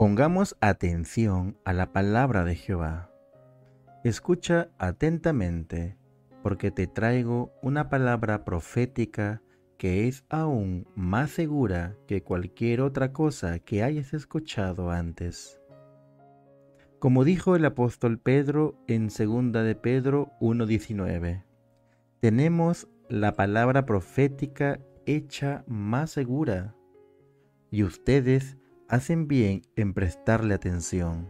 Pongamos atención a la palabra de Jehová. Escucha atentamente, porque te traigo una palabra profética que es aún más segura que cualquier otra cosa que hayas escuchado antes. Como dijo el apóstol Pedro en 2 de Pedro 1.19, tenemos la palabra profética hecha más segura, y ustedes hacen bien en prestarle atención.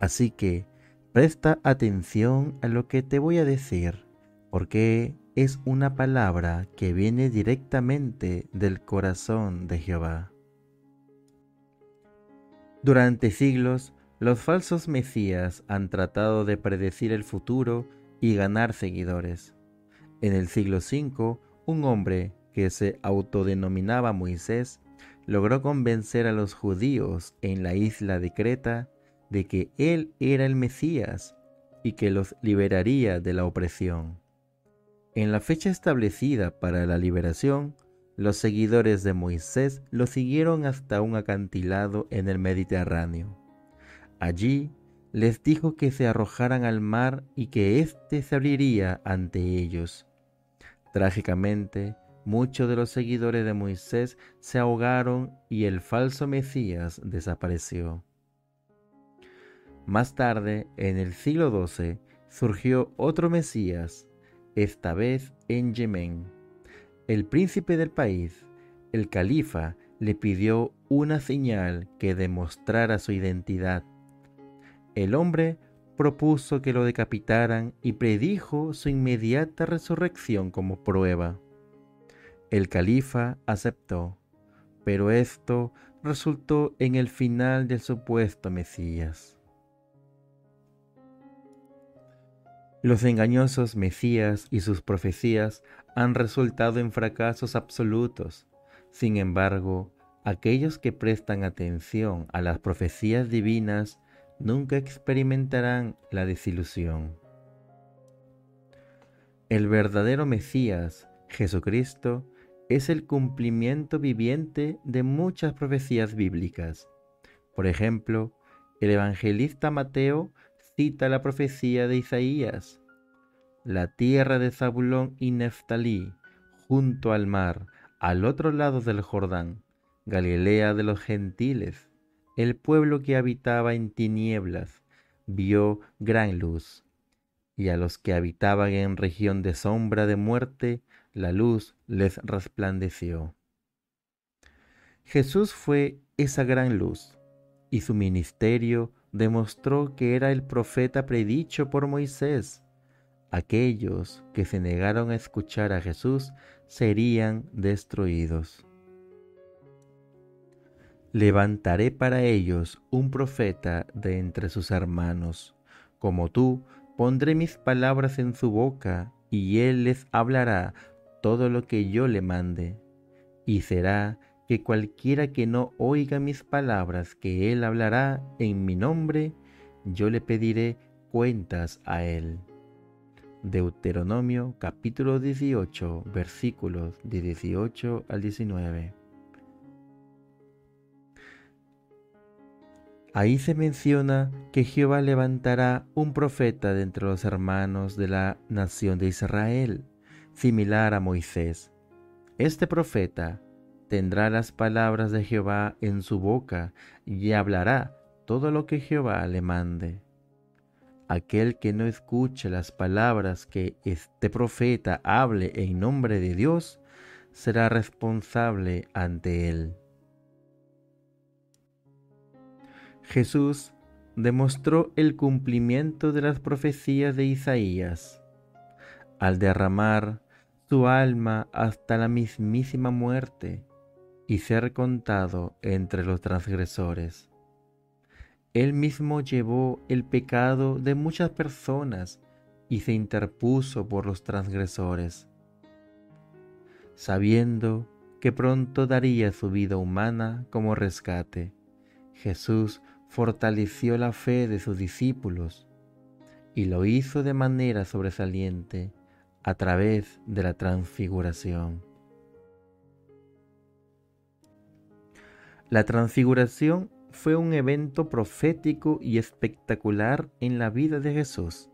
Así que presta atención a lo que te voy a decir, porque es una palabra que viene directamente del corazón de Jehová. Durante siglos, los falsos mesías han tratado de predecir el futuro y ganar seguidores. En el siglo V, un hombre que se autodenominaba Moisés logró convencer a los judíos en la isla de Creta de que él era el Mesías y que los liberaría de la opresión. En la fecha establecida para la liberación, los seguidores de Moisés lo siguieron hasta un acantilado en el Mediterráneo. Allí les dijo que se arrojaran al mar y que éste se abriría ante ellos. Trágicamente, muchos de los seguidores de Moisés se ahogaron y el falso Mesías desapareció. Más tarde, en el siglo XII, surgió otro Mesías, esta vez en Yemen. El príncipe del país, el califa, le pidió una señal que demostrara su identidad. El hombre propuso que lo decapitaran y predijo su inmediata resurrección como prueba. El califa aceptó, pero esto resultó en el final del supuesto Mesías. Los engañosos Mesías y sus profecías han resultado en fracasos absolutos. Sin embargo, aquellos que prestan atención a las profecías divinas nunca experimentarán la desilusión. El verdadero Mesías, Jesucristo, es el cumplimiento viviente de muchas profecías bíblicas. Por ejemplo, el evangelista Mateo cita la profecía de Isaías. La tierra de Zabulón y Neftalí, junto al mar, al otro lado del Jordán, Galilea de los gentiles, el pueblo que habitaba en tinieblas, vio gran luz, y a los que habitaban en región de sombra de muerte, la luz les resplandeció. Jesús fue esa gran luz, y su ministerio demostró que era el profeta predicho por Moisés. Aquellos que se negaron a escuchar a Jesús serían destruidos. Levantaré para ellos un profeta de entre sus hermanos. Como tú, pondré mis palabras en su boca, y él les hablará todo lo que yo le mande, y será que cualquiera que no oiga mis palabras que él hablará en mi nombre, yo le pediré cuentas a él. Deuteronomio capítulo 18 versículos de 18 al 19. Ahí se menciona que Jehová levantará un profeta de entre los hermanos de la nación de Israel similar a Moisés. Este profeta tendrá las palabras de Jehová en su boca y hablará todo lo que Jehová le mande. Aquel que no escuche las palabras que este profeta hable en nombre de Dios, será responsable ante él. Jesús demostró el cumplimiento de las profecías de Isaías al derramar su alma hasta la mismísima muerte y ser contado entre los transgresores. Él mismo llevó el pecado de muchas personas y se interpuso por los transgresores, sabiendo que pronto daría su vida humana como rescate. Jesús fortaleció la fe de sus discípulos y lo hizo de manera sobresaliente a través de la transfiguración. La transfiguración fue un evento profético y espectacular en la vida de Jesús.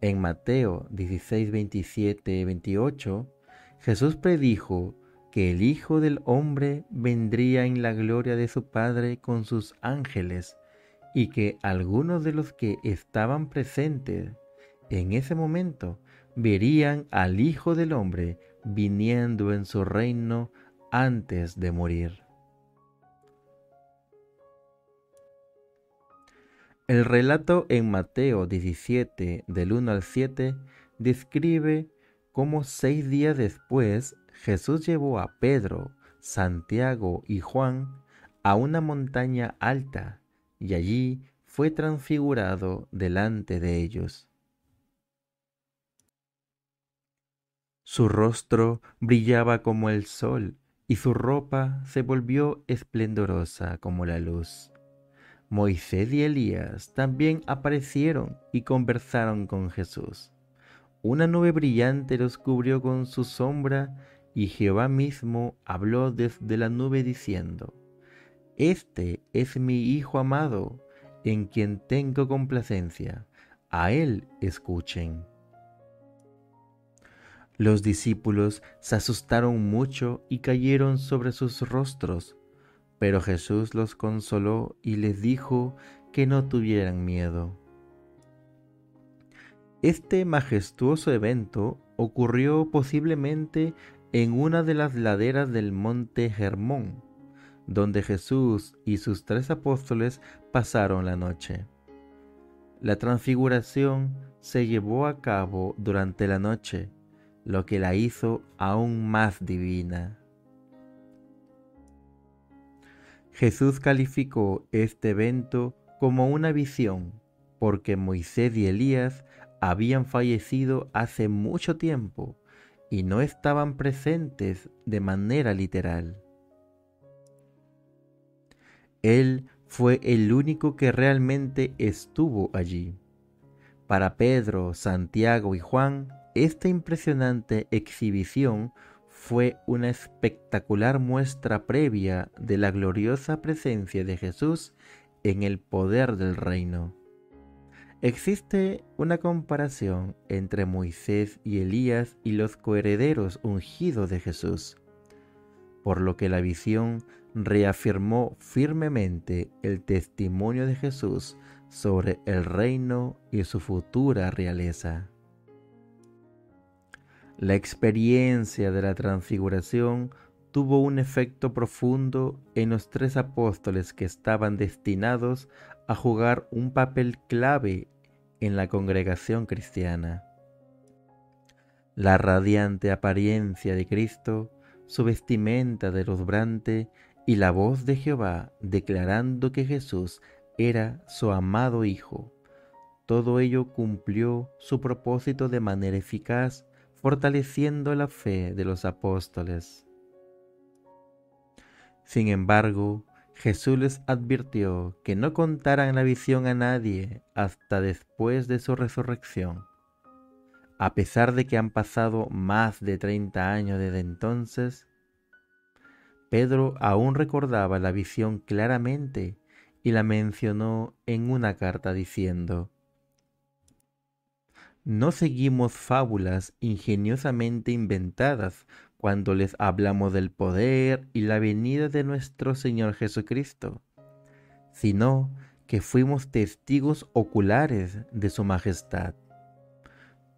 En Mateo 16, 27, 28, Jesús predijo que el Hijo del Hombre vendría en la gloria de su Padre con sus ángeles y que algunos de los que estaban presentes en ese momento verían al Hijo del Hombre viniendo en su reino antes de morir. El relato en Mateo 17 del 1 al 7 describe cómo seis días después Jesús llevó a Pedro, Santiago y Juan a una montaña alta y allí fue transfigurado delante de ellos. Su rostro brillaba como el sol y su ropa se volvió esplendorosa como la luz. Moisés y Elías también aparecieron y conversaron con Jesús. Una nube brillante los cubrió con su sombra y Jehová mismo habló desde la nube diciendo, Este es mi Hijo amado, en quien tengo complacencia, a él escuchen. Los discípulos se asustaron mucho y cayeron sobre sus rostros pero Jesús los consoló y les dijo que no tuvieran miedo. Este majestuoso evento ocurrió posiblemente en una de las laderas del monte Hermón, donde Jesús y sus tres apóstoles pasaron la noche. La transfiguración se llevó a cabo durante la noche, lo que la hizo aún más divina. Jesús calificó este evento como una visión porque Moisés y Elías habían fallecido hace mucho tiempo y no estaban presentes de manera literal. Él fue el único que realmente estuvo allí. Para Pedro, Santiago y Juan, esta impresionante exhibición fue una espectacular muestra previa de la gloriosa presencia de Jesús en el poder del reino. Existe una comparación entre Moisés y Elías y los coherederos ungidos de Jesús, por lo que la visión reafirmó firmemente el testimonio de Jesús sobre el reino y su futura realeza. La experiencia de la transfiguración tuvo un efecto profundo en los tres apóstoles que estaban destinados a jugar un papel clave en la congregación cristiana. La radiante apariencia de Cristo, su vestimenta deslumbrante y la voz de Jehová declarando que Jesús era su amado Hijo. Todo ello cumplió su propósito de manera eficaz fortaleciendo la fe de los apóstoles. Sin embargo, Jesús les advirtió que no contaran la visión a nadie hasta después de su resurrección. A pesar de que han pasado más de 30 años desde entonces, Pedro aún recordaba la visión claramente y la mencionó en una carta diciendo, no seguimos fábulas ingeniosamente inventadas cuando les hablamos del poder y la venida de nuestro Señor Jesucristo, sino que fuimos testigos oculares de su majestad,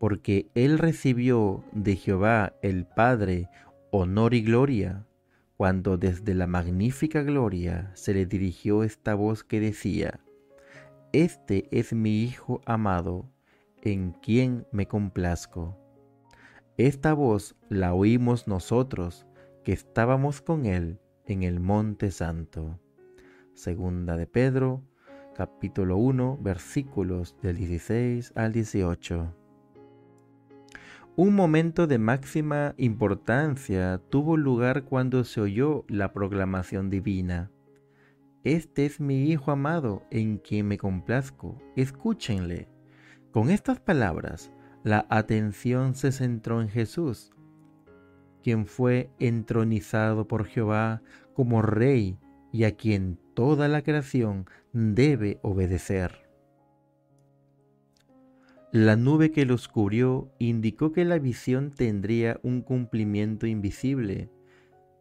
porque Él recibió de Jehová el Padre honor y gloria, cuando desde la magnífica gloria se le dirigió esta voz que decía, Este es mi Hijo amado, en quien me complazco. Esta voz la oímos nosotros que estábamos con él en el monte santo. Segunda de Pedro, capítulo 1, versículos del 16 al 18. Un momento de máxima importancia tuvo lugar cuando se oyó la proclamación divina. Este es mi Hijo amado en quien me complazco, escúchenle. Con estas palabras, la atención se centró en Jesús, quien fue entronizado por Jehová como rey y a quien toda la creación debe obedecer. La nube que los cubrió indicó que la visión tendría un cumplimiento invisible,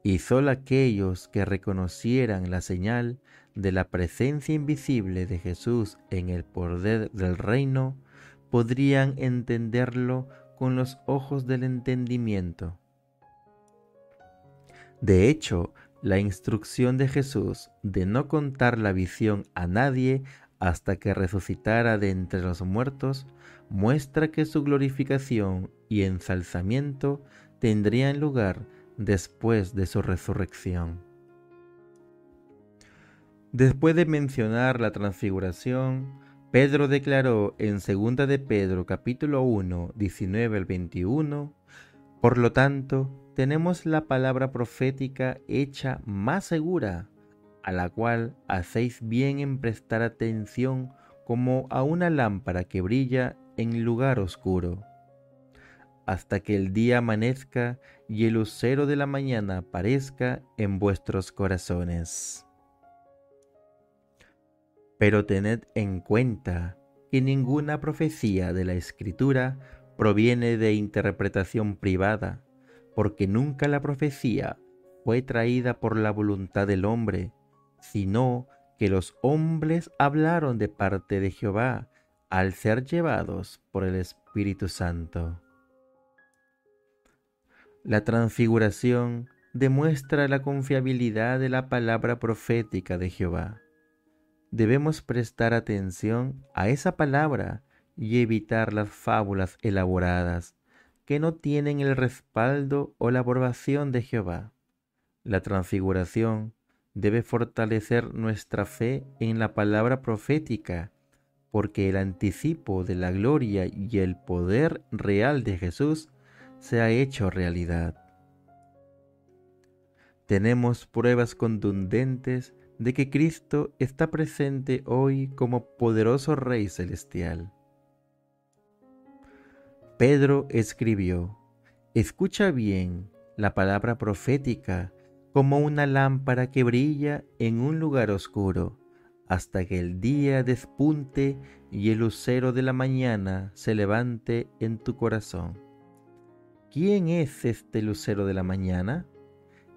y solo aquellos que reconocieran la señal de la presencia invisible de Jesús en el poder del reino podrían entenderlo con los ojos del entendimiento. De hecho, la instrucción de Jesús de no contar la visión a nadie hasta que resucitara de entre los muertos muestra que su glorificación y ensalzamiento tendrían lugar después de su resurrección. Después de mencionar la transfiguración, Pedro declaró en 2 de Pedro capítulo 1, 19 al 21, por lo tanto, tenemos la palabra profética hecha más segura, a la cual hacéis bien en prestar atención como a una lámpara que brilla en lugar oscuro, hasta que el día amanezca y el lucero de la mañana aparezca en vuestros corazones. Pero tened en cuenta que ninguna profecía de la Escritura proviene de interpretación privada, porque nunca la profecía fue traída por la voluntad del hombre, sino que los hombres hablaron de parte de Jehová al ser llevados por el Espíritu Santo. La transfiguración demuestra la confiabilidad de la palabra profética de Jehová. Debemos prestar atención a esa palabra y evitar las fábulas elaboradas que no tienen el respaldo o la aprobación de Jehová. La transfiguración debe fortalecer nuestra fe en la palabra profética porque el anticipo de la gloria y el poder real de Jesús se ha hecho realidad. Tenemos pruebas contundentes de que Cristo está presente hoy como poderoso Rey celestial. Pedro escribió, escucha bien la palabra profética como una lámpara que brilla en un lugar oscuro hasta que el día despunte y el lucero de la mañana se levante en tu corazón. ¿Quién es este lucero de la mañana?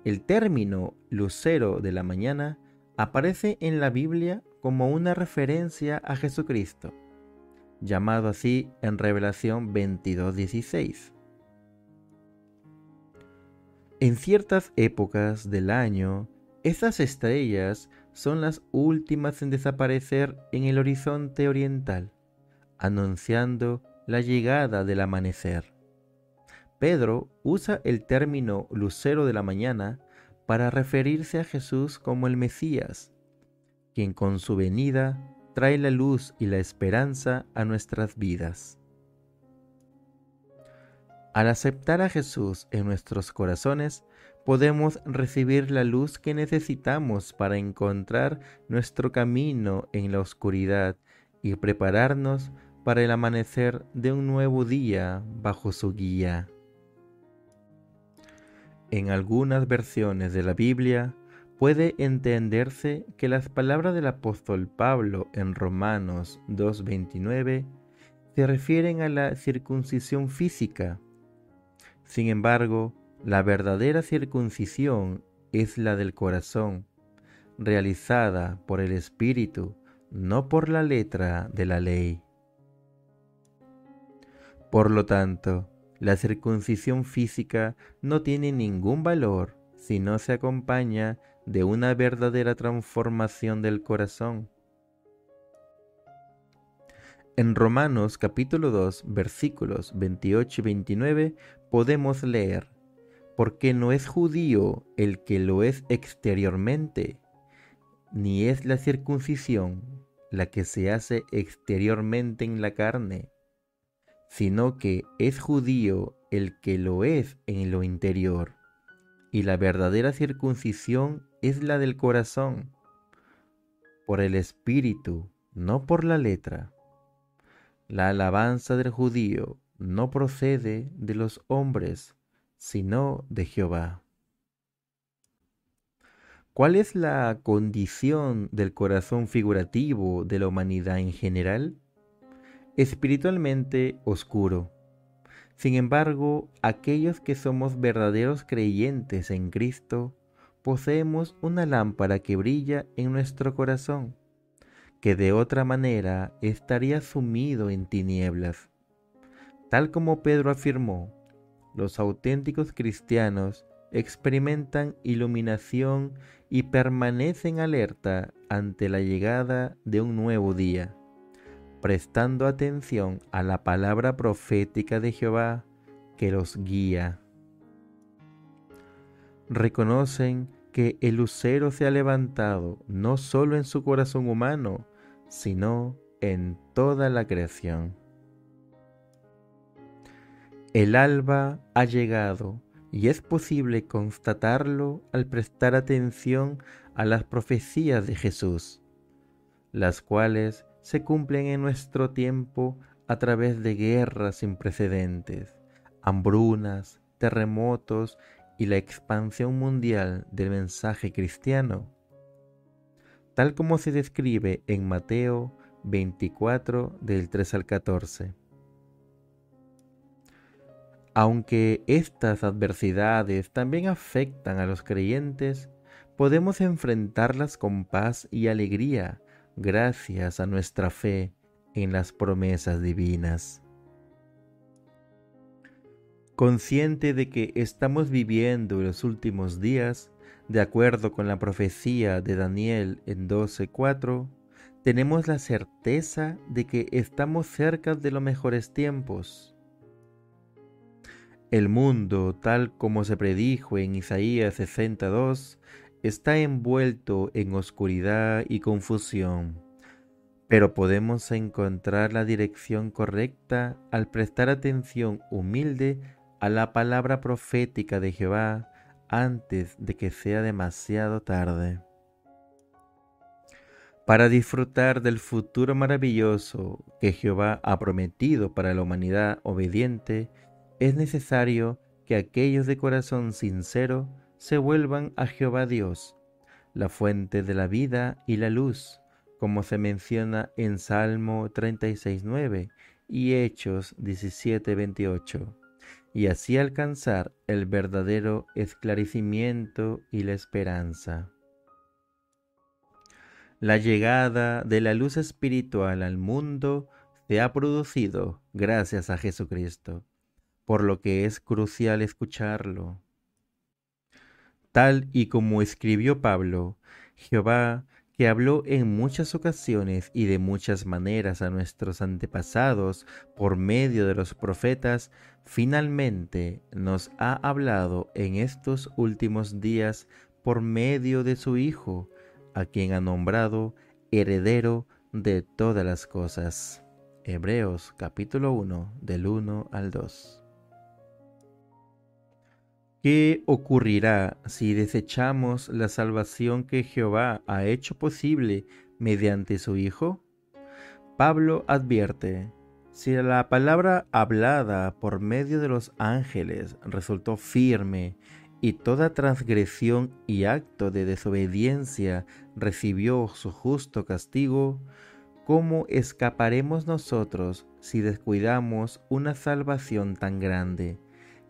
El término lucero de la mañana aparece en la Biblia como una referencia a Jesucristo, llamado así en Revelación 22:16. En ciertas épocas del año, estas estrellas son las últimas en desaparecer en el horizonte oriental, anunciando la llegada del amanecer. Pedro usa el término lucero de la mañana para referirse a Jesús como el Mesías, quien con su venida trae la luz y la esperanza a nuestras vidas. Al aceptar a Jesús en nuestros corazones, podemos recibir la luz que necesitamos para encontrar nuestro camino en la oscuridad y prepararnos para el amanecer de un nuevo día bajo su guía. En algunas versiones de la Biblia puede entenderse que las palabras del apóstol Pablo en Romanos 2.29 se refieren a la circuncisión física. Sin embargo, la verdadera circuncisión es la del corazón, realizada por el Espíritu, no por la letra de la ley. Por lo tanto, la circuncisión física no tiene ningún valor si no se acompaña de una verdadera transformación del corazón. En Romanos capítulo 2 versículos 28 y 29 podemos leer, porque no es judío el que lo es exteriormente, ni es la circuncisión la que se hace exteriormente en la carne, sino que es judío el que lo es en lo interior, y la verdadera circuncisión es la del corazón, por el espíritu, no por la letra. La alabanza del judío no procede de los hombres, sino de Jehová. ¿Cuál es la condición del corazón figurativo de la humanidad en general? Espiritualmente oscuro. Sin embargo, aquellos que somos verdaderos creyentes en Cristo, poseemos una lámpara que brilla en nuestro corazón, que de otra manera estaría sumido en tinieblas. Tal como Pedro afirmó, los auténticos cristianos experimentan iluminación y permanecen alerta ante la llegada de un nuevo día, prestando atención a la palabra profética de Jehová que los guía. Reconocen que el lucero se ha levantado no solo en su corazón humano, sino en toda la creación. El alba ha llegado y es posible constatarlo al prestar atención a las profecías de Jesús, las cuales se cumplen en nuestro tiempo a través de guerras sin precedentes, hambrunas, terremotos y la expansión mundial del mensaje cristiano, tal como se describe en Mateo 24 del 3 al 14. Aunque estas adversidades también afectan a los creyentes, podemos enfrentarlas con paz y alegría gracias a nuestra fe en las promesas divinas. Consciente de que estamos viviendo los últimos días, de acuerdo con la profecía de Daniel en 12.4, tenemos la certeza de que estamos cerca de los mejores tiempos el mundo, tal como se predijo en Isaías 62, está envuelto en oscuridad y confusión, pero podemos encontrar la dirección correcta al prestar atención humilde a la palabra profética de Jehová antes de que sea demasiado tarde. Para disfrutar del futuro maravilloso que Jehová ha prometido para la humanidad obediente, es necesario que aquellos de corazón sincero se vuelvan a Jehová Dios, la fuente de la vida y la luz, como se menciona en Salmo 36.9 y Hechos 17.28, y así alcanzar el verdadero esclarecimiento y la esperanza. La llegada de la luz espiritual al mundo se ha producido gracias a Jesucristo por lo que es crucial escucharlo. Tal y como escribió Pablo, Jehová, que habló en muchas ocasiones y de muchas maneras a nuestros antepasados por medio de los profetas, finalmente nos ha hablado en estos últimos días por medio de su Hijo, a quien ha nombrado heredero de todas las cosas. Hebreos capítulo 1 del 1 al 2. ¿Qué ocurrirá si desechamos la salvación que Jehová ha hecho posible mediante su Hijo? Pablo advierte, si la palabra hablada por medio de los ángeles resultó firme y toda transgresión y acto de desobediencia recibió su justo castigo, ¿cómo escaparemos nosotros si descuidamos una salvación tan grande?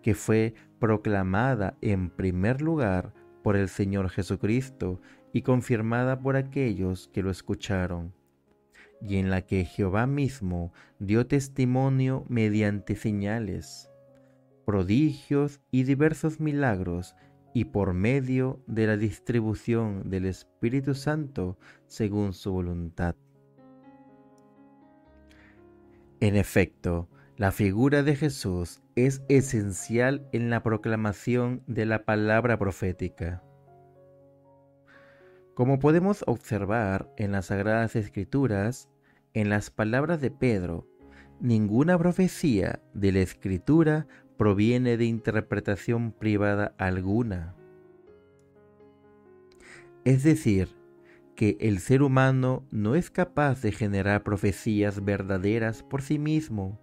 que fue proclamada en primer lugar por el Señor Jesucristo y confirmada por aquellos que lo escucharon, y en la que Jehová mismo dio testimonio mediante señales, prodigios y diversos milagros, y por medio de la distribución del Espíritu Santo según su voluntad. En efecto, la figura de Jesús es esencial en la proclamación de la palabra profética. Como podemos observar en las Sagradas Escrituras, en las palabras de Pedro, ninguna profecía de la Escritura proviene de interpretación privada alguna. Es decir, que el ser humano no es capaz de generar profecías verdaderas por sí mismo,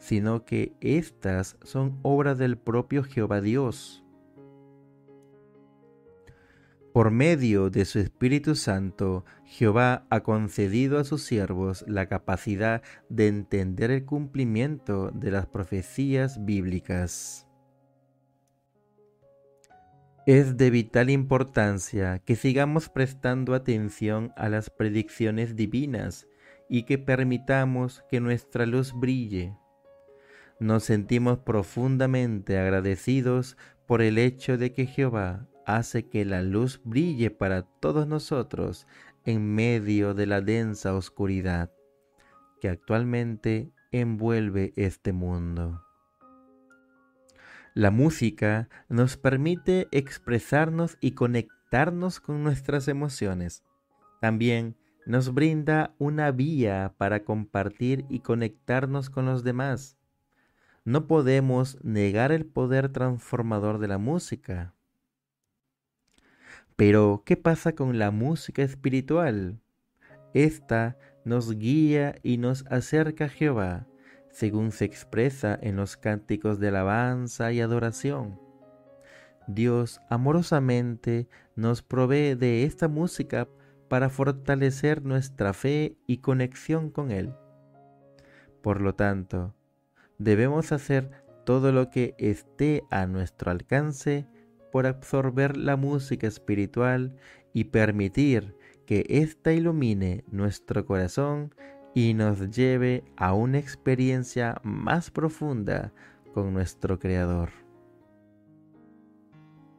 sino que éstas son obra del propio Jehová Dios. Por medio de su Espíritu Santo, Jehová ha concedido a sus siervos la capacidad de entender el cumplimiento de las profecías bíblicas. Es de vital importancia que sigamos prestando atención a las predicciones divinas y que permitamos que nuestra luz brille. Nos sentimos profundamente agradecidos por el hecho de que Jehová hace que la luz brille para todos nosotros en medio de la densa oscuridad que actualmente envuelve este mundo. La música nos permite expresarnos y conectarnos con nuestras emociones. También nos brinda una vía para compartir y conectarnos con los demás. No podemos negar el poder transformador de la música. Pero, ¿qué pasa con la música espiritual? Esta nos guía y nos acerca a Jehová, según se expresa en los cánticos de alabanza y adoración. Dios amorosamente nos provee de esta música para fortalecer nuestra fe y conexión con Él. Por lo tanto, debemos hacer todo lo que esté a nuestro alcance por absorber la música espiritual y permitir que ésta ilumine nuestro corazón y nos lleve a una experiencia más profunda con nuestro Creador.